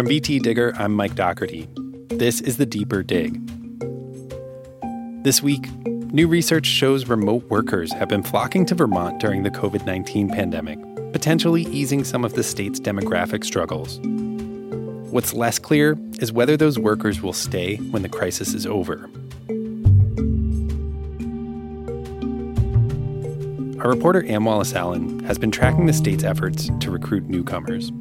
From VT Digger, I'm Mike Dougherty. This is the Deeper Dig. This week, new research shows remote workers have been flocking to Vermont during the COVID 19 pandemic, potentially easing some of the state's demographic struggles. What's less clear is whether those workers will stay when the crisis is over. Our reporter Anne Wallace Allen has been tracking the state's efforts to recruit newcomers.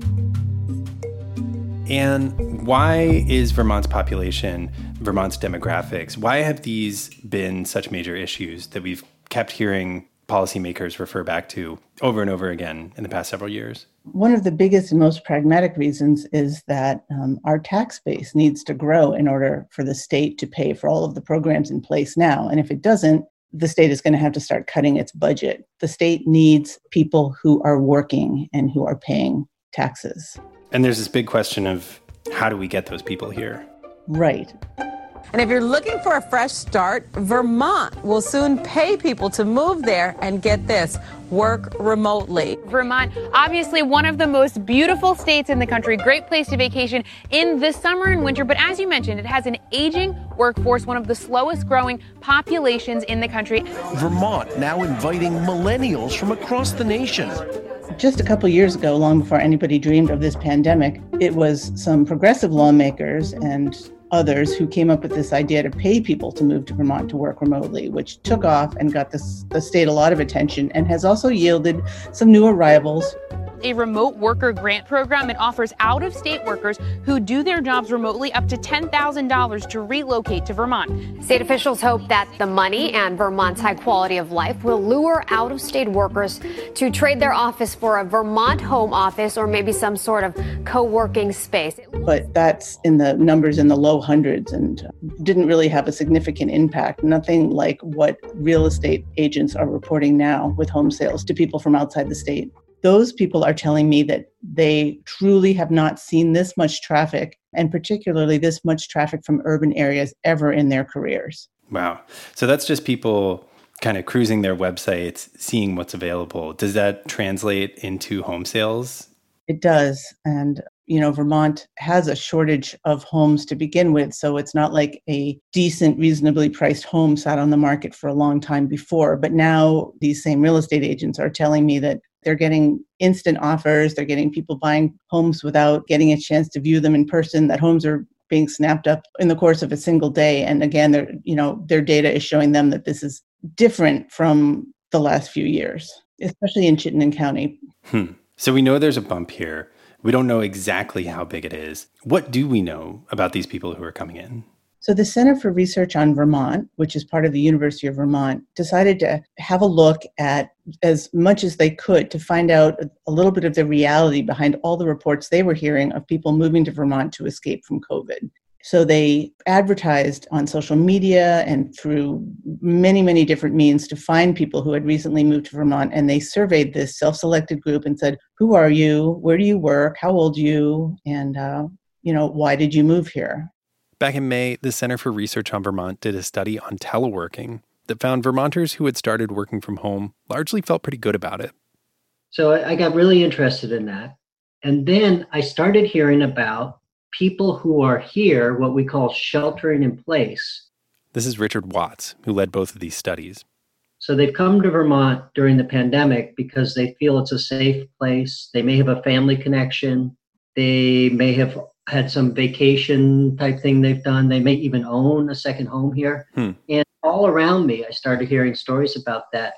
And why is Vermont's population, Vermont's demographics, why have these been such major issues that we've kept hearing policymakers refer back to over and over again in the past several years? One of the biggest and most pragmatic reasons is that um, our tax base needs to grow in order for the state to pay for all of the programs in place now. And if it doesn't, the state is going to have to start cutting its budget. The state needs people who are working and who are paying taxes. And there's this big question of how do we get those people here? Right. And if you're looking for a fresh start, Vermont will soon pay people to move there and get this work remotely. Vermont, obviously one of the most beautiful states in the country, great place to vacation in the summer and winter. But as you mentioned, it has an aging workforce, one of the slowest growing populations in the country. Vermont now inviting millennials from across the nation. Just a couple years ago, long before anybody dreamed of this pandemic, it was some progressive lawmakers and others who came up with this idea to pay people to move to Vermont to work remotely, which took off and got this, the state a lot of attention and has also yielded some new arrivals a remote worker grant program. It offers out of state workers who do their jobs remotely up to $10,000 to relocate to Vermont. State officials hope that the money and Vermont's high quality of life will lure out of state workers to trade their office for a Vermont home office or maybe some sort of co working space. But that's in the numbers in the low hundreds and didn't really have a significant impact. Nothing like what real estate agents are reporting now with home sales to people from outside the state those people are telling me that they truly have not seen this much traffic and particularly this much traffic from urban areas ever in their careers. Wow. So that's just people kind of cruising their websites, seeing what's available. Does that translate into home sales? It does. And, you know, Vermont has a shortage of homes to begin with. So it's not like a decent, reasonably priced home sat on the market for a long time before. But now these same real estate agents are telling me that they're getting instant offers. They're getting people buying homes without getting a chance to view them in person. That homes are being snapped up in the course of a single day. And again, their you know their data is showing them that this is different from the last few years, especially in Chittenden County. Hmm. So we know there's a bump here. We don't know exactly how big it is. What do we know about these people who are coming in? So, the Center for Research on Vermont, which is part of the University of Vermont, decided to have a look at as much as they could to find out a little bit of the reality behind all the reports they were hearing of people moving to Vermont to escape from COVID. So, they advertised on social media and through many, many different means to find people who had recently moved to Vermont. And they surveyed this self selected group and said, Who are you? Where do you work? How old are you? And, uh, you know, why did you move here? Back in May, the Center for Research on Vermont did a study on teleworking that found Vermonters who had started working from home largely felt pretty good about it. So I got really interested in that. And then I started hearing about people who are here, what we call sheltering in place. This is Richard Watts, who led both of these studies. So they've come to Vermont during the pandemic because they feel it's a safe place. They may have a family connection. They may have had some vacation type thing they've done. They may even own a second home here. Hmm. And all around me, I started hearing stories about that.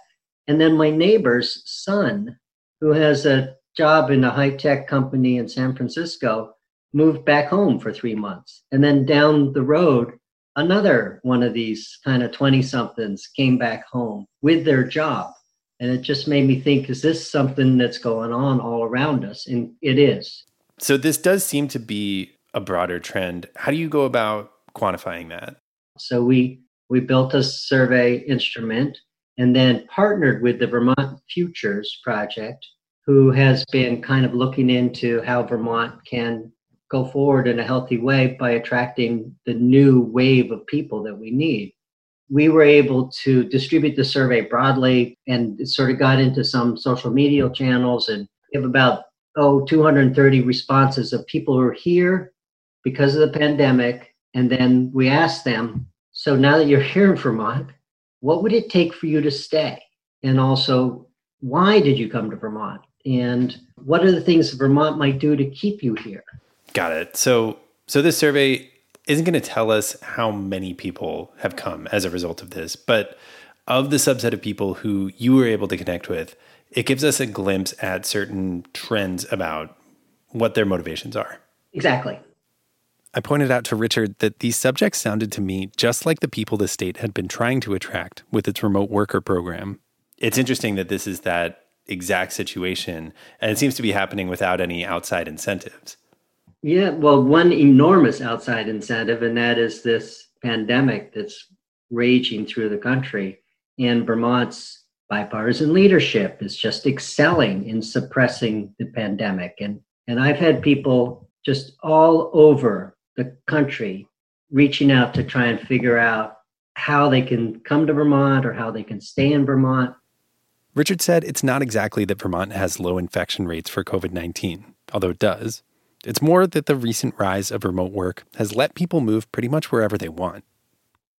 And then my neighbor's son, who has a job in a high tech company in San Francisco, moved back home for three months. And then down the road, another one of these kind of 20 somethings came back home with their job. And it just made me think, is this something that's going on all around us? And it is. So this does seem to be a broader trend. How do you go about quantifying that? So we we built a survey instrument and then partnered with the Vermont Futures Project, who has been kind of looking into how Vermont can go forward in a healthy way by attracting the new wave of people that we need. We were able to distribute the survey broadly and it sort of got into some social media channels and have about oh 230 responses of people who are here because of the pandemic, and then we asked them, so now that you're here in Vermont, what would it take for you to stay? And also, why did you come to Vermont? And what are the things Vermont might do to keep you here? Got it. So, so this survey isn't going to tell us how many people have come as a result of this, but of the subset of people who you were able to connect with, it gives us a glimpse at certain trends about what their motivations are. Exactly. I pointed out to Richard that these subjects sounded to me just like the people the state had been trying to attract with its remote worker program. It's interesting that this is that exact situation, and it seems to be happening without any outside incentives. Yeah, well, one enormous outside incentive, and that is this pandemic that's raging through the country. And Vermont's bipartisan leadership is just excelling in suppressing the pandemic. And, and I've had people just all over the country reaching out to try and figure out how they can come to Vermont or how they can stay in Vermont. Richard said it's not exactly that Vermont has low infection rates for COVID 19, although it does. It's more that the recent rise of remote work has let people move pretty much wherever they want.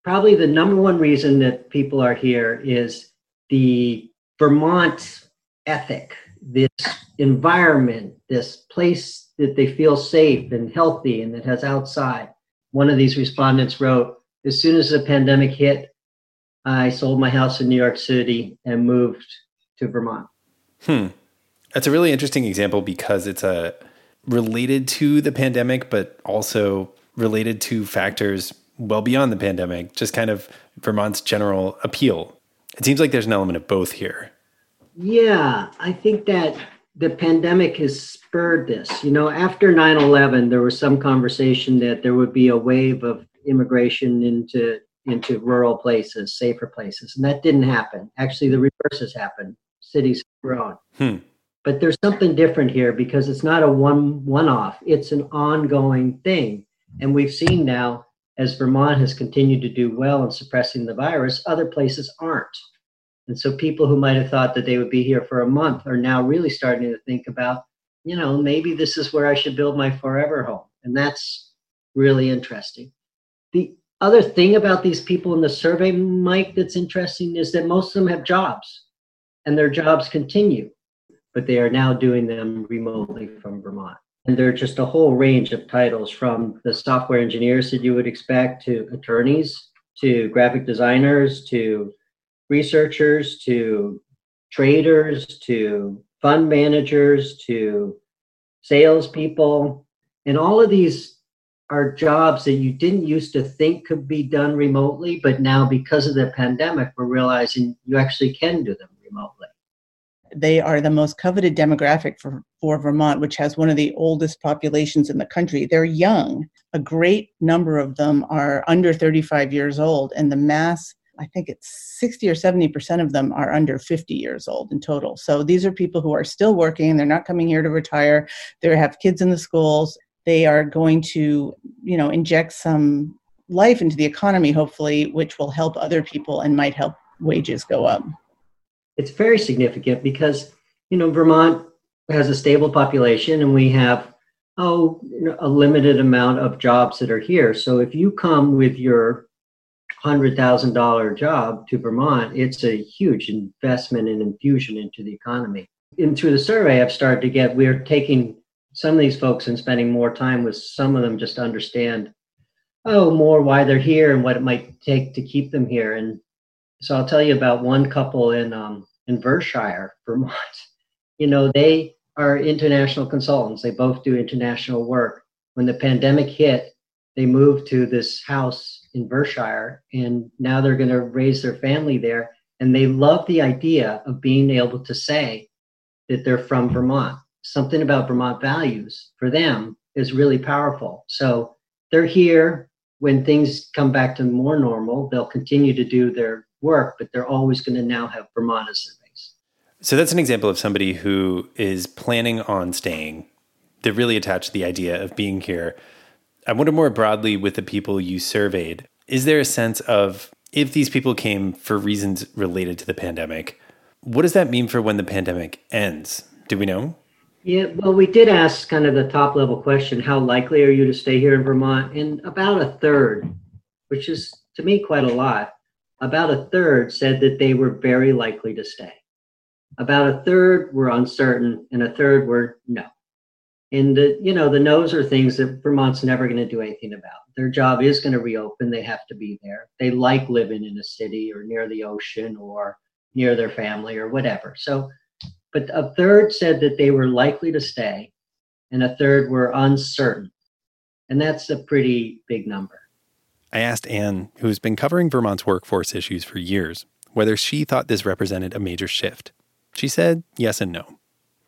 Probably the number one reason that people are here is the Vermont ethic, this environment, this place that they feel safe and healthy and that has outside. One of these respondents wrote, As soon as the pandemic hit, I sold my house in New York City and moved to Vermont. Hmm. That's a really interesting example because it's a related to the pandemic, but also related to factors well beyond the pandemic, just kind of Vermont's general appeal. It seems like there's an element of both here. Yeah, I think that the pandemic has spurred this. You know, after 9 11, there was some conversation that there would be a wave of immigration into into rural places, safer places. And that didn't happen. Actually, the reverse has happened. Cities have grown. Hmm. But there's something different here because it's not a one one off. It's an ongoing thing. And we've seen now as Vermont has continued to do well in suppressing the virus, other places aren't. And so people who might have thought that they would be here for a month are now really starting to think about, you know, maybe this is where I should build my forever home. And that's really interesting. The other thing about these people in the survey, Mike, that's interesting is that most of them have jobs and their jobs continue but they are now doing them remotely from Vermont. And there are just a whole range of titles from the software engineers that you would expect to attorneys to graphic designers to researchers to traders to fund managers to salespeople. And all of these are jobs that you didn't used to think could be done remotely, but now because of the pandemic, we're realizing you actually can do them. They are the most coveted demographic for, for Vermont, which has one of the oldest populations in the country. They're young. A great number of them are under 35 years old, and the mass I think it's 60 or 70% of them are under 50 years old in total. So these are people who are still working. They're not coming here to retire. They have kids in the schools. They are going to, you know, inject some life into the economy, hopefully, which will help other people and might help wages go up it's very significant because you know Vermont has a stable population and we have oh a limited amount of jobs that are here. So if you come with your hundred thousand dollar job to Vermont, it's a huge investment and infusion into the economy. And through the survey, I've started to get we're taking some of these folks and spending more time with some of them just to understand oh more why they're here and what it might take to keep them here and so I'll tell you about one couple in um, in Vershire, Vermont. You know, they are international consultants. They both do international work. When the pandemic hit, they moved to this house in Vershire, and now they're going to raise their family there. And they love the idea of being able to say that they're from Vermont. Something about Vermont values for them is really powerful. So they're here. When things come back to more normal, they'll continue to do their work, but they're always going to now have Vermont as their base. So that's an example of somebody who is planning on staying. They're really attached to the idea of being here. I wonder more broadly with the people you surveyed, is there a sense of if these people came for reasons related to the pandemic, what does that mean for when the pandemic ends? Do we know? Yeah, well, we did ask kind of the top level question how likely are you to stay here in Vermont? And about a third, which is to me quite a lot, about a third said that they were very likely to stay. About a third were uncertain, and a third were no. And the, you know, the no's are things that Vermont's never going to do anything about. Their job is going to reopen. They have to be there. They like living in a city or near the ocean or near their family or whatever. So, but a third said that they were likely to stay, and a third were uncertain. And that's a pretty big number. I asked Anne, who's been covering Vermont's workforce issues for years, whether she thought this represented a major shift. She said yes and no.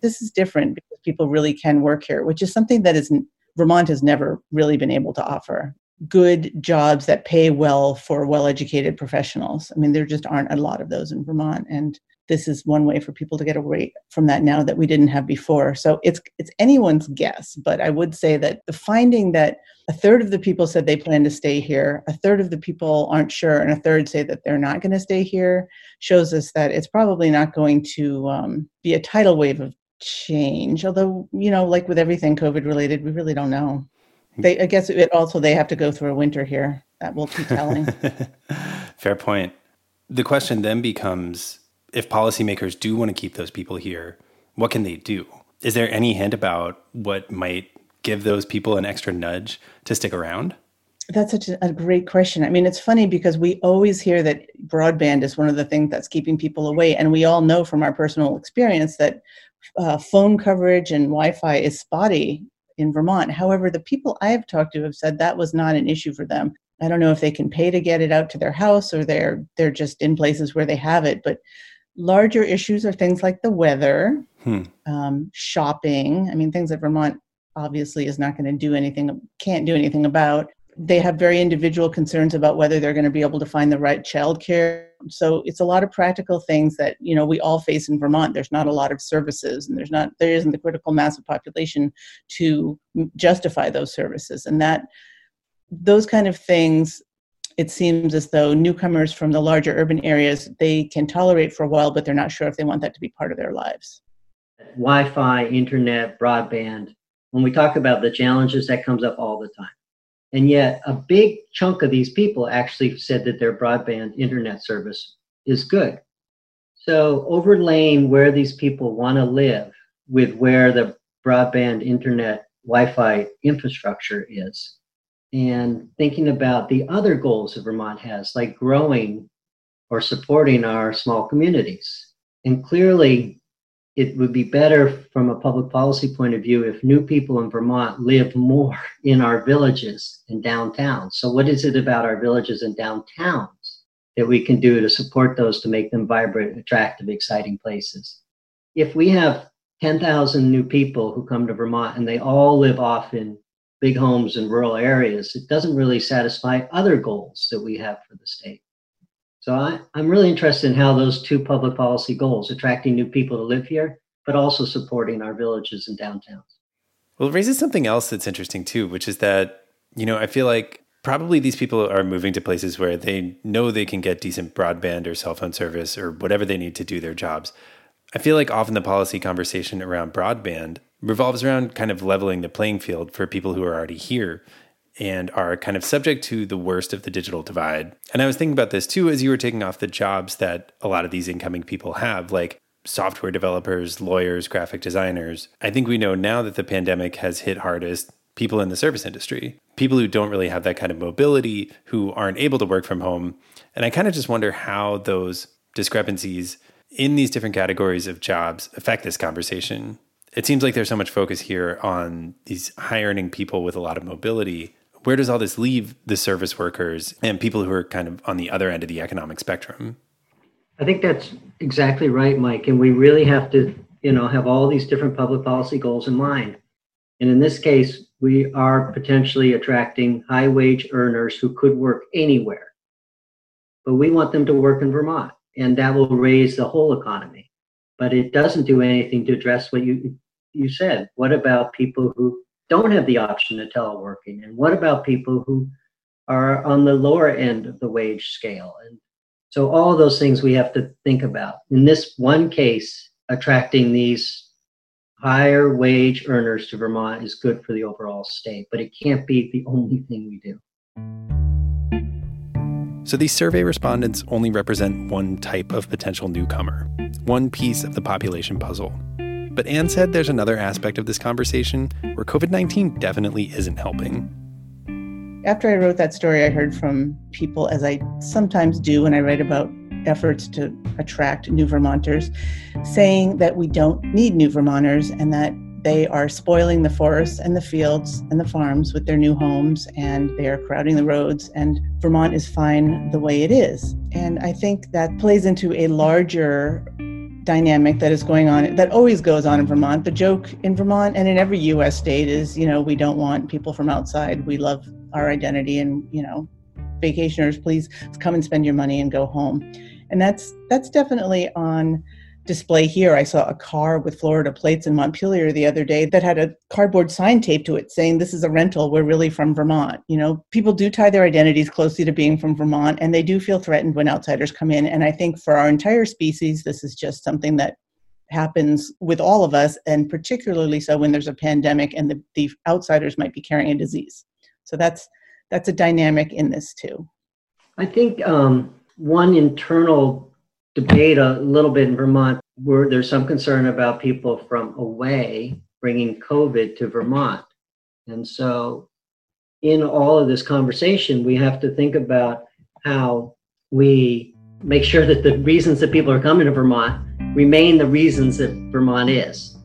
This is different because people really can work here, which is something that is Vermont has never really been able to offer. Good jobs that pay well for well educated professionals. I mean, there just aren't a lot of those in Vermont. And this is one way for people to get away from that now that we didn't have before. So it's it's anyone's guess, but I would say that the finding that a third of the people said they plan to stay here, a third of the people aren't sure, and a third say that they're not going to stay here shows us that it's probably not going to um, be a tidal wave of change. Although you know, like with everything COVID related, we really don't know. They, I guess it also they have to go through a winter here. That will be telling. Fair point. The question then becomes if policymakers do want to keep those people here, what can they do? Is there any hint about what might give those people an extra nudge to stick around? That's such a great question. I mean, it's funny because we always hear that broadband is one of the things that's keeping people away. And we all know from our personal experience that uh, phone coverage and Wi Fi is spotty in Vermont. However, the people I've talked to have said that was not an issue for them. I don't know if they can pay to get it out to their house or they're they're just in places where they have it, but larger issues are things like the weather, hmm. um, shopping. I mean, things that Vermont obviously is not going to do anything, can't do anything about. They have very individual concerns about whether they're going to be able to find the right childcare. So it's a lot of practical things that you know we all face in Vermont. There's not a lot of services, and there's not there isn't the critical mass of population to justify those services, and that those kind of things it seems as though newcomers from the larger urban areas they can tolerate for a while but they're not sure if they want that to be part of their lives. Wi-fi internet broadband when we talk about the challenges that comes up all the time. And yet a big chunk of these people actually said that their broadband internet service is good. So overlaying where these people want to live with where the broadband internet wi-fi infrastructure is and thinking about the other goals that Vermont has, like growing or supporting our small communities. And clearly, it would be better from a public policy point of view if new people in Vermont live more in our villages and downtowns. So, what is it about our villages and downtowns that we can do to support those to make them vibrant, attractive, exciting places? If we have 10,000 new people who come to Vermont and they all live off in big homes in rural areas, it doesn't really satisfy other goals that we have for the state. So I, I'm really interested in how those two public policy goals, attracting new people to live here, but also supporting our villages and downtowns. Well, it raises something else that's interesting too, which is that, you know, I feel like probably these people are moving to places where they know they can get decent broadband or cell phone service or whatever they need to do their jobs. I feel like often the policy conversation around broadband revolves around kind of leveling the playing field for people who are already here and are kind of subject to the worst of the digital divide. And I was thinking about this too as you were taking off the jobs that a lot of these incoming people have, like software developers, lawyers, graphic designers. I think we know now that the pandemic has hit hardest people in the service industry, people who don't really have that kind of mobility, who aren't able to work from home. And I kind of just wonder how those discrepancies in these different categories of jobs affect this conversation it seems like there's so much focus here on these high earning people with a lot of mobility. Where does all this leave the service workers and people who are kind of on the other end of the economic spectrum? I think that's exactly right, Mike. And we really have to, you know, have all these different public policy goals in mind. And in this case, we are potentially attracting high wage earners who could work anywhere. But we want them to work in Vermont, and that will raise the whole economy. But it doesn't do anything to address what you you said, what about people who don't have the option of teleworking? And what about people who are on the lower end of the wage scale? And so all those things we have to think about. In this one case, attracting these higher wage earners to Vermont is good for the overall state, but it can't be the only thing we do. So these survey respondents only represent one type of potential newcomer, one piece of the population puzzle. But Anne said there's another aspect of this conversation where COVID 19 definitely isn't helping. After I wrote that story, I heard from people, as I sometimes do when I write about efforts to attract new Vermonters, saying that we don't need new Vermonters and that they are spoiling the forests and the fields and the farms with their new homes and they are crowding the roads and Vermont is fine the way it is. And I think that plays into a larger dynamic that is going on that always goes on in Vermont. The joke in Vermont and in every US state is, you know, we don't want people from outside. We love our identity and, you know, vacationers, please come and spend your money and go home and that's that's definitely on display here. I saw a car with Florida plates in Montpelier the other day that had a cardboard sign taped to it saying, This is a rental. We're really from Vermont. You know, people do tie their identities closely to being from Vermont and they do feel threatened when outsiders come in. And I think for our entire species, this is just something that happens with all of us, and particularly so when there's a pandemic and the, the outsiders might be carrying a disease. So that's that's a dynamic in this too. I think um, one internal debate a little bit in Vermont where there's some concern about people from away bringing COVID to Vermont. And so, in all of this conversation, we have to think about how we make sure that the reasons that people are coming to Vermont remain the reasons that Vermont is.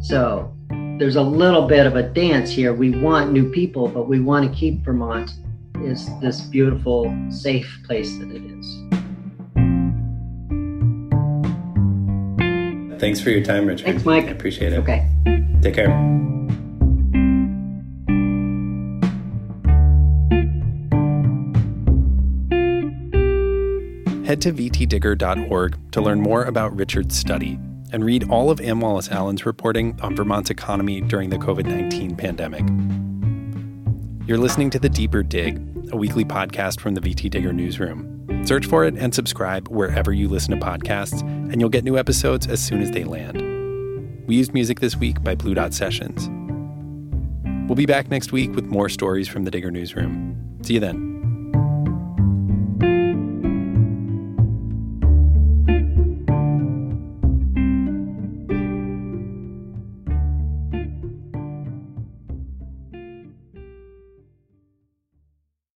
So, there's a little bit of a dance here. We want new people, but we want to keep Vermont is this beautiful, safe place that it is. Thanks for your time, Richard. Thanks, Mike. I appreciate it. Okay. Take care. Head to vtdigger.org to learn more about Richard's study and read all of Anne Wallace Allen's reporting on Vermont's economy during the COVID 19 pandemic. You're listening to The Deeper Dig, a weekly podcast from the VT Digger newsroom. Search for it and subscribe wherever you listen to podcasts, and you'll get new episodes as soon as they land. We used music this week by Blue Dot Sessions. We'll be back next week with more stories from the Digger newsroom. See you then.